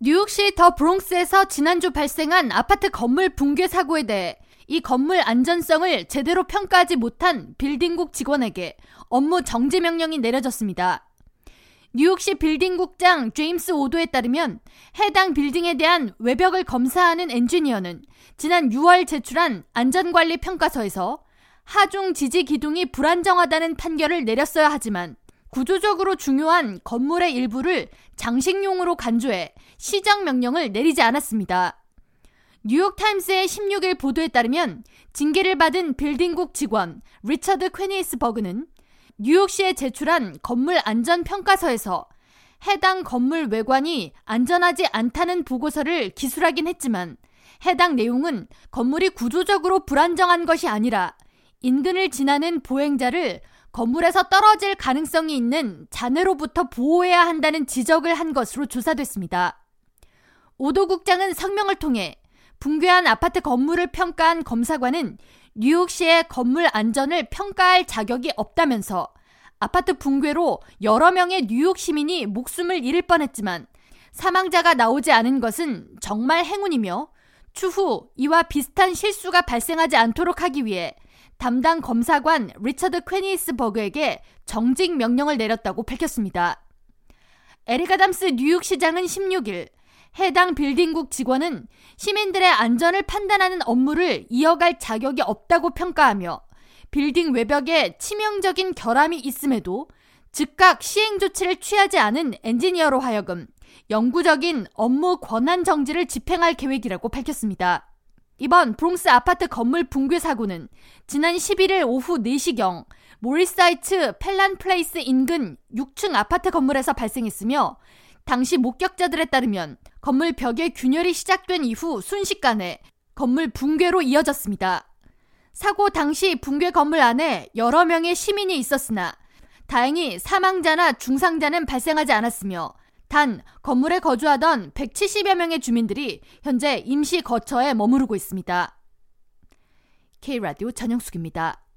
뉴욕시 더 브롱스에서 지난주 발생한 아파트 건물 붕괴 사고에 대해 이 건물 안전성을 제대로 평가하지 못한 빌딩국 직원에게 업무 정지 명령이 내려졌습니다. 뉴욕시 빌딩국장 제임스 오도에 따르면 해당 빌딩에 대한 외벽을 검사하는 엔지니어는 지난 6월 제출한 안전관리 평가서에서 하중 지지 기둥이 불안정하다는 판결을 내렸어야 하지만 구조적으로 중요한 건물의 일부를 장식용으로 간주해 시정 명령을 내리지 않았습니다. 뉴욕타임스의 16일 보도에 따르면 징계를 받은 빌딩국 직원 리처드 퀘니스버그는 뉴욕시에 제출한 건물 안전 평가서에서 해당 건물 외관이 안전하지 않다는 보고서를 기술하긴 했지만 해당 내용은 건물이 구조적으로 불안정한 것이 아니라 인근을 지나는 보행자를 건물에서 떨어질 가능성이 있는 잔해로부터 보호해야 한다는 지적을 한 것으로 조사됐습니다. 오도 국장은 성명을 통해 붕괴한 아파트 건물을 평가한 검사관은 뉴욕시의 건물 안전을 평가할 자격이 없다면서 아파트 붕괴로 여러 명의 뉴욕 시민이 목숨을 잃을 뻔했지만 사망자가 나오지 않은 것은 정말 행운이며 추후 이와 비슷한 실수가 발생하지 않도록 하기 위해 담당 검사관 리처드 퀘니스버그에게 정직 명령을 내렸다고 밝혔습니다. 에릭 아담스 뉴욕시장은 16일 해당 빌딩국 직원은 시민들의 안전을 판단하는 업무를 이어갈 자격이 없다고 평가하며 빌딩 외벽에 치명적인 결함이 있음에도 즉각 시행 조치를 취하지 않은 엔지니어로 하여금 영구적인 업무 권한 정지를 집행할 계획이라고 밝혔습니다. 이번 브롱스 아파트 건물 붕괴 사고는 지난 11일 오후 4시경 모리스하이츠 펠란 플레이스 인근 6층 아파트 건물에서 발생했으며 당시 목격자들에 따르면 건물 벽에 균열이 시작된 이후 순식간에 건물 붕괴로 이어졌습니다. 사고 당시 붕괴 건물 안에 여러 명의 시민이 있었으나 다행히 사망자나 중상자는 발생하지 않았으며 단 건물에 거주하던 170여 명의 주민들이 현재 임시 거처에 머무르고 있습니다. K라디오 전영숙입니다.